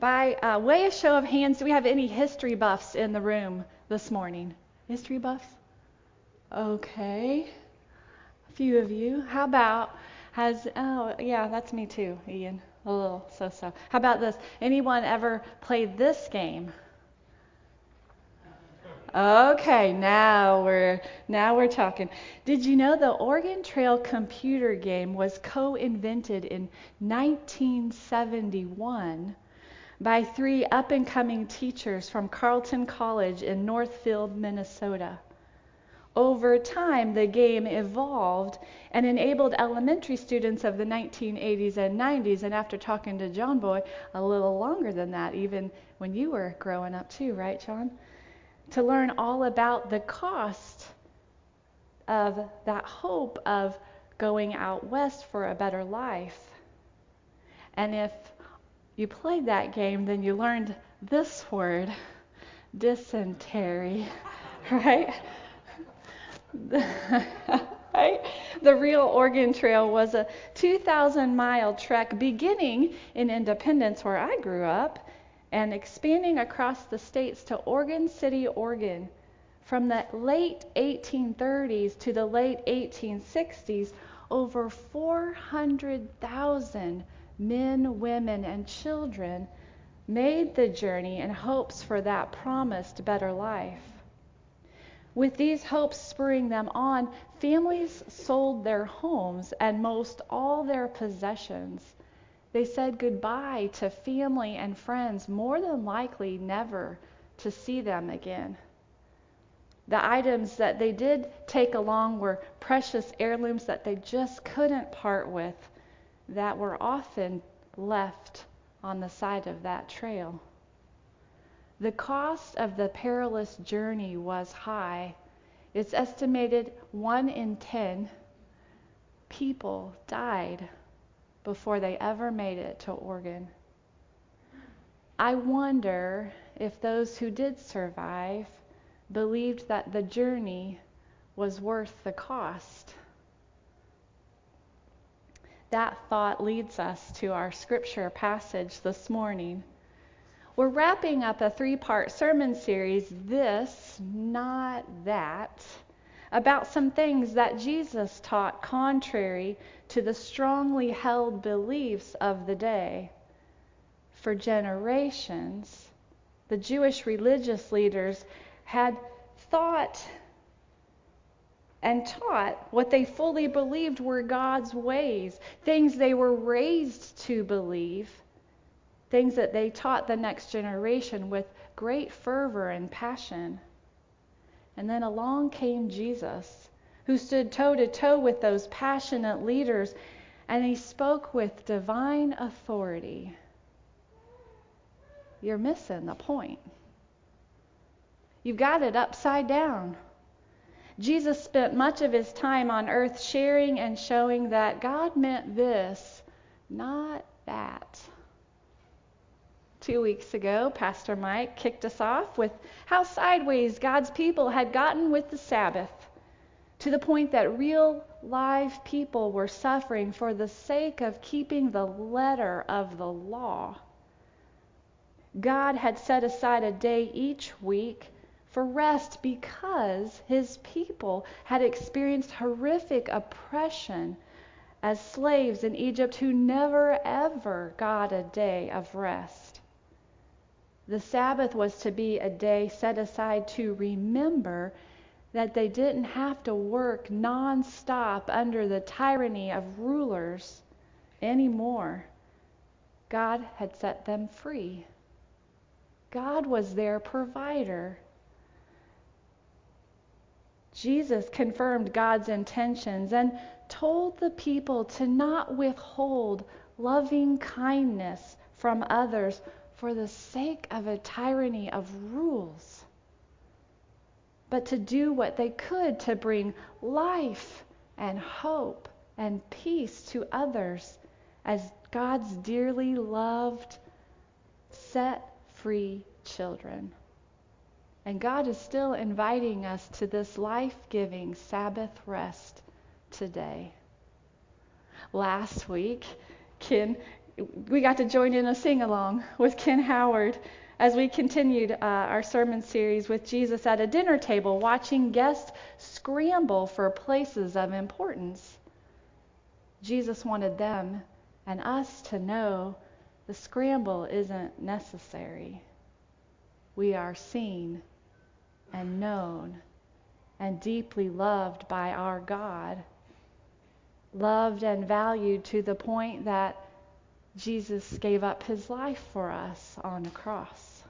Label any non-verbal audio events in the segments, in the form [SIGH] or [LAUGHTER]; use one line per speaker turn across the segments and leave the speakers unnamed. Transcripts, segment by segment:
By uh, way of show of hands, do we have any history buffs in the room this morning? History buffs? Okay. A few of you. How about has oh yeah, that's me too, Ian. A little so so. How about this? Anyone ever played this game? Okay, now we're now we're talking. Did you know the Oregon Trail computer game was co-invented in 1971 by three up-and-coming teachers from Carleton College in Northfield, Minnesota? Over time, the game evolved and enabled elementary students of the 1980s and 90s, and after talking to John Boy, a little longer than that, even when you were growing up too, right, John? to learn all about the cost of that hope of going out west for a better life. And if you played that game, then you learned this word dysentery, [LAUGHS] right? [LAUGHS] right? The real Oregon Trail was a 2,000 mile trek beginning in Independence, where I grew up, and expanding across the states to Oregon City, Oregon. From the late 1830s to the late 1860s, over 400,000 men, women, and children made the journey in hopes for that promised better life. With these hopes spurring them on, families sold their homes and most all their possessions they said goodbye to family and friends, more than likely never to see them again. The items that they did take along were precious heirlooms that they just couldn't part with, that were often left on the side of that trail. The cost of the perilous journey was high. It's estimated one in ten people died before they ever made it to Oregon. I wonder if those who did survive believed that the journey was worth the cost. That thought leads us to our scripture passage this morning. We're wrapping up a three part sermon series, This, Not That about some things that Jesus taught contrary to the strongly held beliefs of the day. For generations, the Jewish religious leaders had thought and taught what they fully believed were God's ways, things they were raised to believe, things that they taught the next generation with great fervor and passion. And then along came Jesus, who stood toe to toe with those passionate leaders, and he spoke with divine authority. You're missing the point. You've got it upside down. Jesus spent much of his time on earth sharing and showing that God meant this, not that. Two weeks ago, Pastor Mike kicked us off with how sideways God's people had gotten with the Sabbath to the point that real live people were suffering for the sake of keeping the letter of the law. God had set aside a day each week for rest because his people had experienced horrific oppression as slaves in Egypt who never ever got a day of rest. The Sabbath was to be a day set aside to remember that they didn't have to work nonstop under the tyranny of rulers anymore. God had set them free. God was their provider. Jesus confirmed God's intentions and told the people to not withhold loving kindness from others for the sake of a tyranny of rules, but to do what they could to bring life and hope and peace to others as God's dearly loved, set free children. And God is still inviting us to this life giving Sabbath rest today. Last week, Ken we got to join in a sing along with Ken Howard as we continued uh, our sermon series with Jesus at a dinner table, watching guests scramble for places of importance. Jesus wanted them and us to know the scramble isn't necessary. We are seen and known and deeply loved by our God, loved and valued to the point that Jesus gave up his life for us on the cross.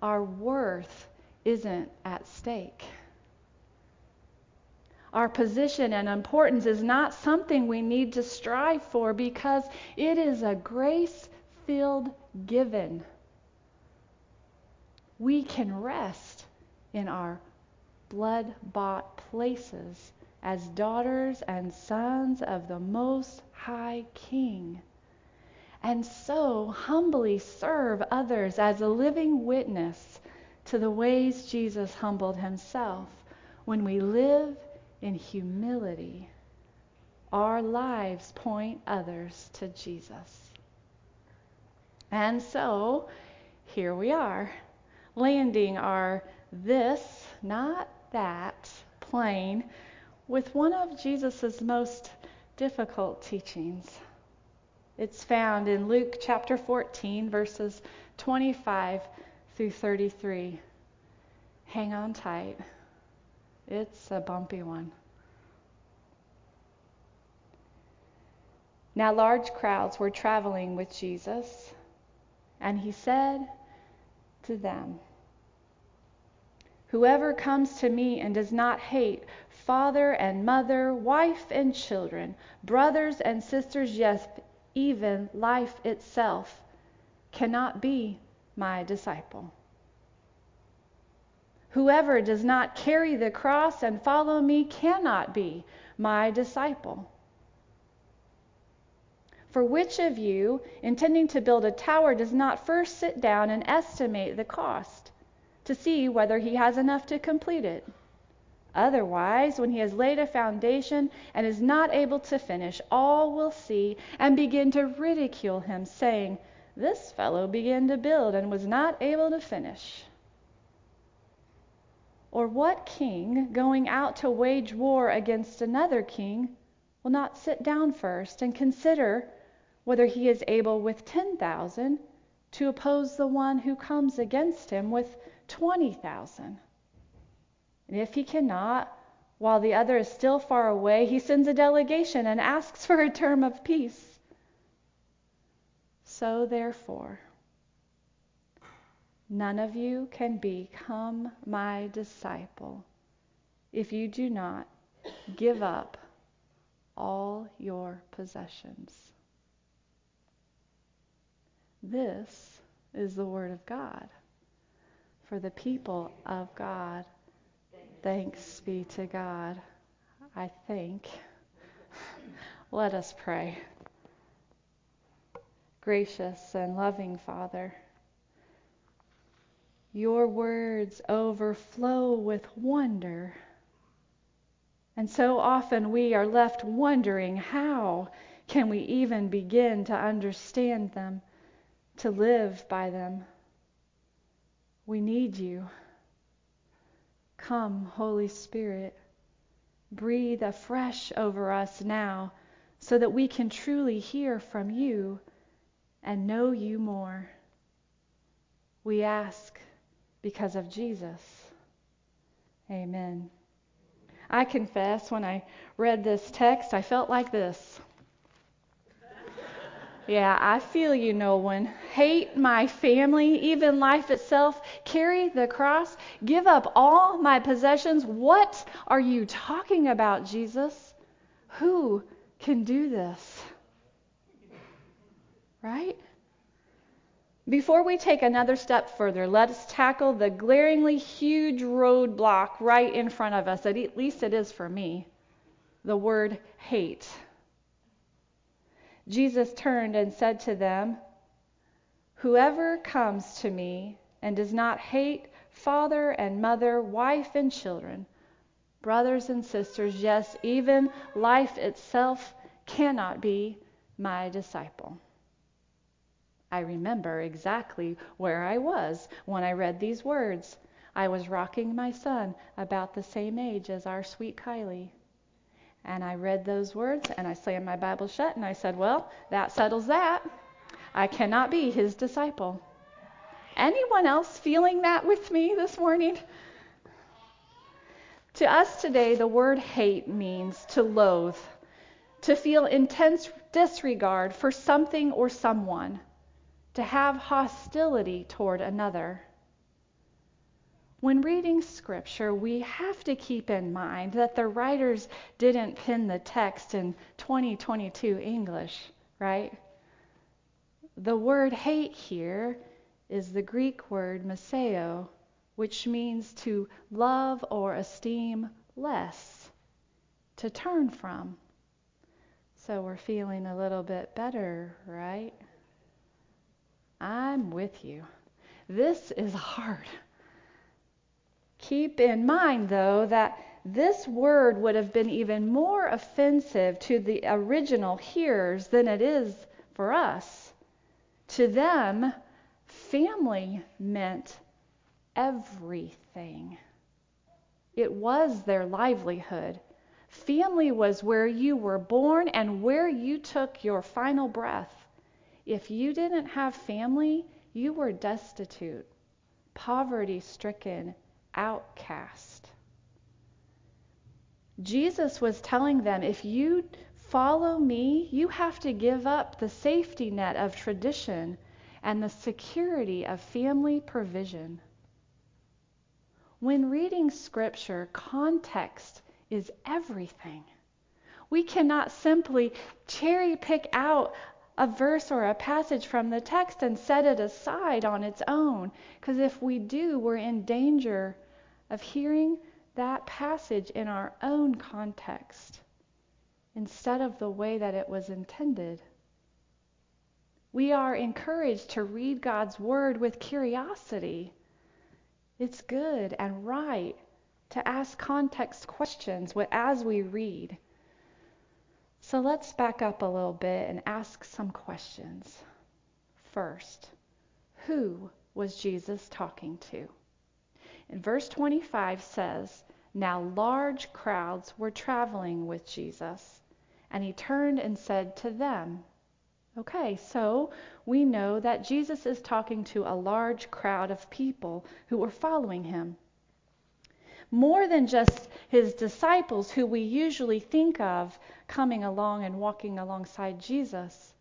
Our worth isn't at stake. Our position and importance is not something we need to strive for because it is a grace filled given. We can rest in our blood bought places as daughters and sons of the Most High King. And so humbly serve others as a living witness to the ways Jesus humbled himself when we live in humility, our lives point others to Jesus. And so, here we are, landing our this, not that plane with one of Jesus' most difficult teachings. It's found in Luke chapter 14, verses 25 through 33. Hang on tight. It's a bumpy one. Now, large crowds were traveling with Jesus, and he said to them, Whoever comes to me and does not hate father and mother, wife and children, brothers and sisters, yes, even life itself, cannot be my disciple. Whoever does not carry the cross and follow me cannot be my disciple. For which of you, intending to build a tower, does not first sit down and estimate the cost to see whether he has enough to complete it? Otherwise, when he has laid a foundation and is not able to finish, all will see and begin to ridicule him, saying, This fellow began to build and was not able to finish. Or what king, going out to wage war against another king, will not sit down first and consider whether he is able with 10,000 to oppose the one who comes against him with 20,000? And if he cannot, while the other is still far away, he sends a delegation and asks for a term of peace. So, therefore, None of you can become my disciple if you do not give up all your possessions. This is the Word of God for the people of God. Thanks be to God, I think. Let us pray. Gracious and loving Father, your words overflow with wonder. And so often we are left wondering how can we even begin to understand them, to live by them. We need you. Come, Holy Spirit, breathe afresh over us now so that we can truly hear from you and know you more. We ask because of Jesus. Amen. I confess, when I read this text, I felt like this. Yeah, I feel you, Nolan. Hate my family, even life itself. Carry the cross. Give up all my possessions. What are you talking about, Jesus? Who can do this? Right? Before we take another step further, let us tackle the glaringly huge roadblock right in front of us, at least it is for me the word hate. Jesus turned and said to them, Whoever comes to me and does not hate father and mother, wife and children, brothers and sisters, yes, even life itself, cannot be my disciple. I remember exactly where I was when I read these words. I was rocking my son about the same age as our sweet Kylie. And I read those words and I slammed my Bible shut and I said, Well, that settles that. I cannot be his disciple. Anyone else feeling that with me this morning? To us today, the word hate means to loathe, to feel intense disregard for something or someone to have hostility toward another. When reading scripture, we have to keep in mind that the writers didn't pen the text in 2022 English, right? The word hate here is the Greek word miseo, which means to love or esteem less, to turn from. So we're feeling a little bit better, right? I'm with you. This is [LAUGHS] hard. Keep in mind, though, that this word would have been even more offensive to the original hearers than it is for us. To them, family meant everything, it was their livelihood. Family was where you were born and where you took your final breath. If you didn't have family, you were destitute, poverty stricken, outcast. Jesus was telling them if you follow me, you have to give up the safety net of tradition and the security of family provision. When reading scripture, context is everything. We cannot simply cherry pick out a verse or a passage from the text and set it aside on its own. Because if we do, we're in danger of hearing that passage in our own context instead of the way that it was intended. We are encouraged to read God's Word with curiosity. It's good and right to ask context questions as we read. So let's back up a little bit and ask some questions. First, who was Jesus talking to? In verse 25 says, Now large crowds were traveling with Jesus, and he turned and said to them, Okay, so we know that Jesus is talking to a large crowd of people who were following him more than just his disciples, who we usually think of coming along and walking alongside Jesus.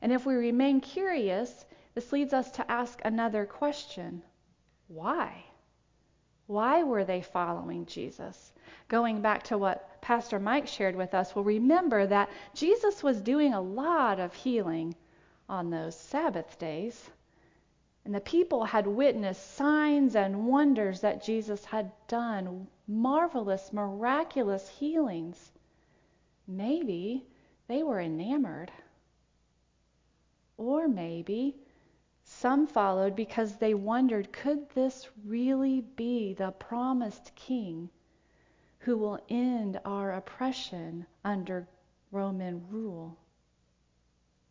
And if we remain curious, this leads us to ask another question why? Why were they following Jesus? Going back to what Pastor Mike shared with us, we'll remember that Jesus was doing a lot of healing on those Sabbath days. And the people had witnessed signs and wonders that Jesus had done, marvelous, miraculous healings. Maybe they were enamored. Or maybe some followed because they wondered could this really be the promised king who will end our oppression under Roman rule?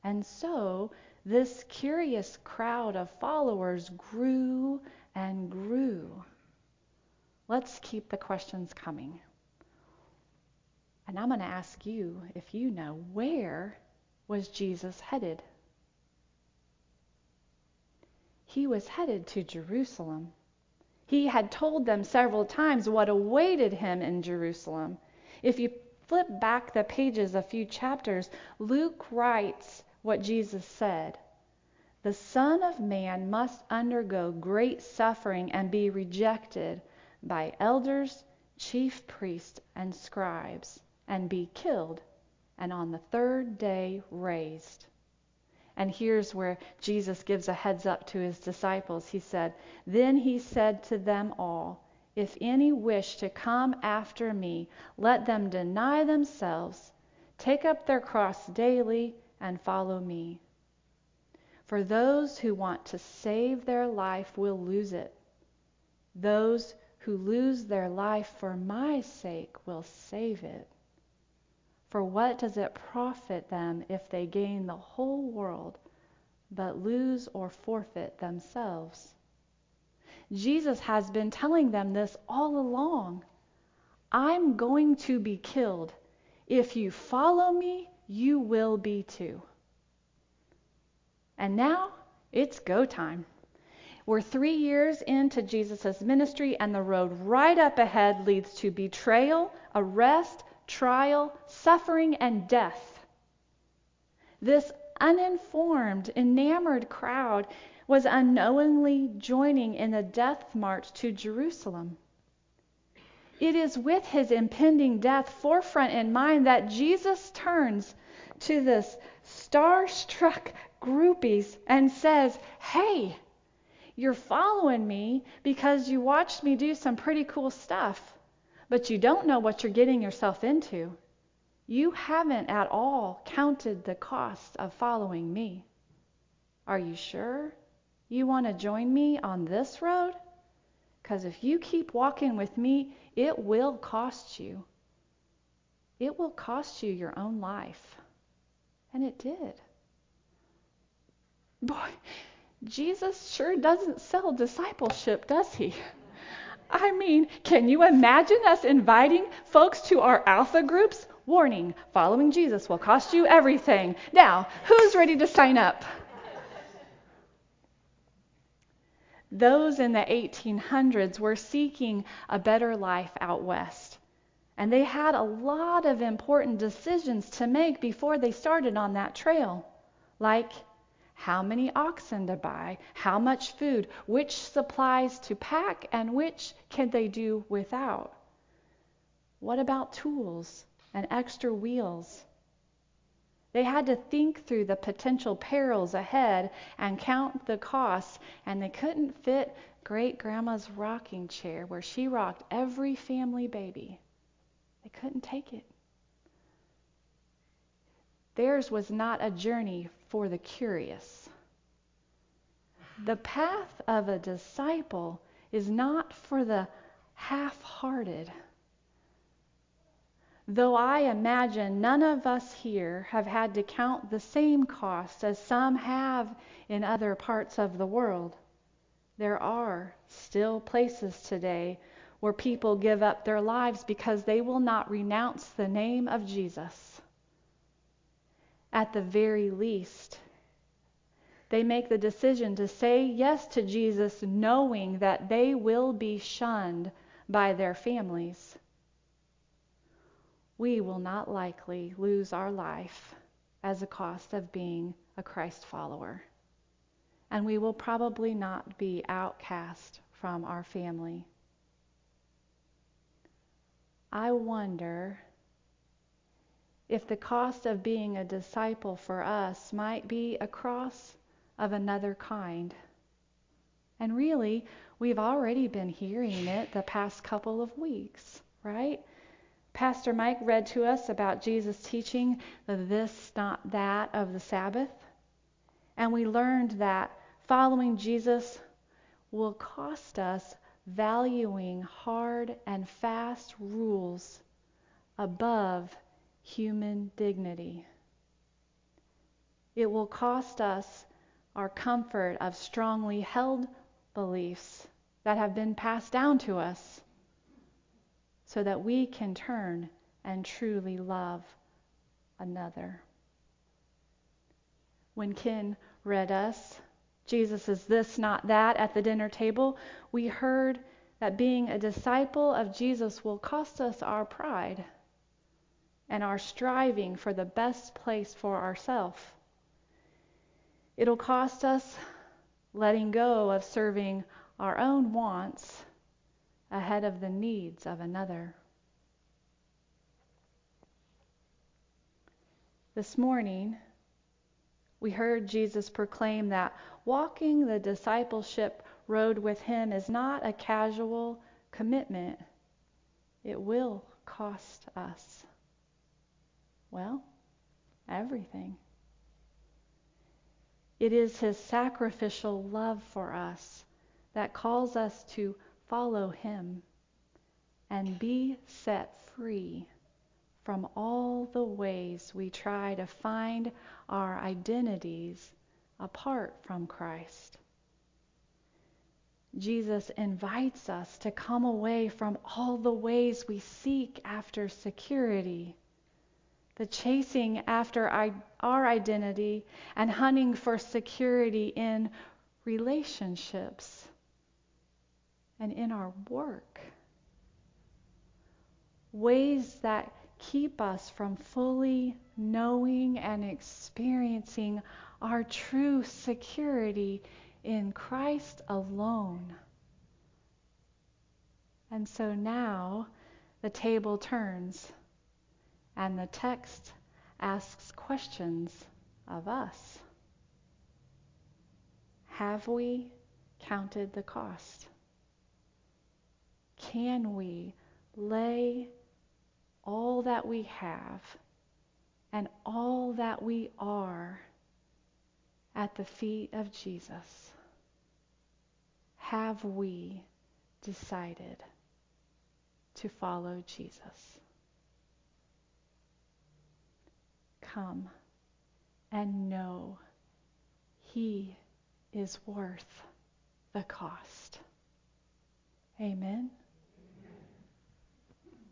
And so this curious crowd of followers grew and grew. Let's keep the questions coming. And I'm going to ask you if you know where was Jesus headed? He was headed to Jerusalem. He had told them several times what awaited him in Jerusalem. If you flip back the pages a few chapters, Luke writes what Jesus said. The Son of Man must undergo great suffering and be rejected by elders, chief priests, and scribes, and be killed, and on the third day raised. And here's where Jesus gives a heads up to his disciples. He said, Then he said to them all, If any wish to come after me, let them deny themselves, take up their cross daily, and follow me. For those who want to save their life will lose it. Those who lose their life for my sake will save it. For what does it profit them if they gain the whole world but lose or forfeit themselves? Jesus has been telling them this all along. I'm going to be killed. If you follow me, you will be too. And now it's go time. We're three years into Jesus' ministry, and the road right up ahead leads to betrayal, arrest, trial, suffering, and death. This uninformed, enamored crowd was unknowingly joining in the death march to Jerusalem. It is with his impending death forefront in mind that Jesus turns to this star-struck groupies and says, Hey, you're following me because you watched me do some pretty cool stuff, but you don't know what you're getting yourself into. You haven't at all counted the cost of following me. Are you sure you want to join me on this road? Because if you keep walking with me, it will cost you. It will cost you your own life. And it did. Boy, Jesus sure doesn't sell discipleship, does he? I mean, can you imagine us inviting folks to our alpha groups? Warning, following Jesus will cost you everything. Now, who's ready to sign up? Those in the 1800s were seeking a better life out west. And they had a lot of important decisions to make before they started on that trail. Like how many oxen to buy, how much food, which supplies to pack, and which can they do without. What about tools and extra wheels? They had to think through the potential perils ahead and count the costs, and they couldn't fit great grandma's rocking chair where she rocked every family baby. They couldn't take it. Theirs was not a journey for the curious. The path of a disciple is not for the half hearted. Though I imagine none of us here have had to count the same costs as some have in other parts of the world, there are still places today where people give up their lives because they will not renounce the name of Jesus at the very least. They make the decision to say yes to Jesus, knowing that they will be shunned by their families. We will not likely lose our life as a cost of being a Christ follower. And we will probably not be outcast from our family. I wonder if the cost of being a disciple for us might be a cross of another kind. And really, we've already been hearing it the past couple of weeks, right? Pastor Mike read to us about Jesus teaching the this, not that of the Sabbath. And we learned that following Jesus will cost us valuing hard and fast rules above human dignity. It will cost us our comfort of strongly held beliefs that have been passed down to us so that we can turn and truly love another. When Ken read us, Jesus is this, not that, at the dinner table, we heard that being a disciple of Jesus will cost us our pride and our striving for the best place for ourselves. It'll cost us letting go of serving our own wants ahead of the needs of another. This morning, we heard Jesus proclaim that walking the discipleship road with Him is not a casual commitment, it will cost us. Well, everything. It is His sacrificial love for us that calls us to follow Him and be set free from all the ways we try to find our identities apart from Christ. Jesus invites us to come away from all the ways we seek after security, the chasing after our identity and hunting for security in relationships and in our work. Ways that keep us from fully knowing and experiencing our true security in Christ alone. And so now the table turns and the text asks questions of us. Have we counted the cost? Can we lay all that we have and all that we are at the feet of Jesus? have we decided to follow Jesus? Come and know He is worth the cost. Amen.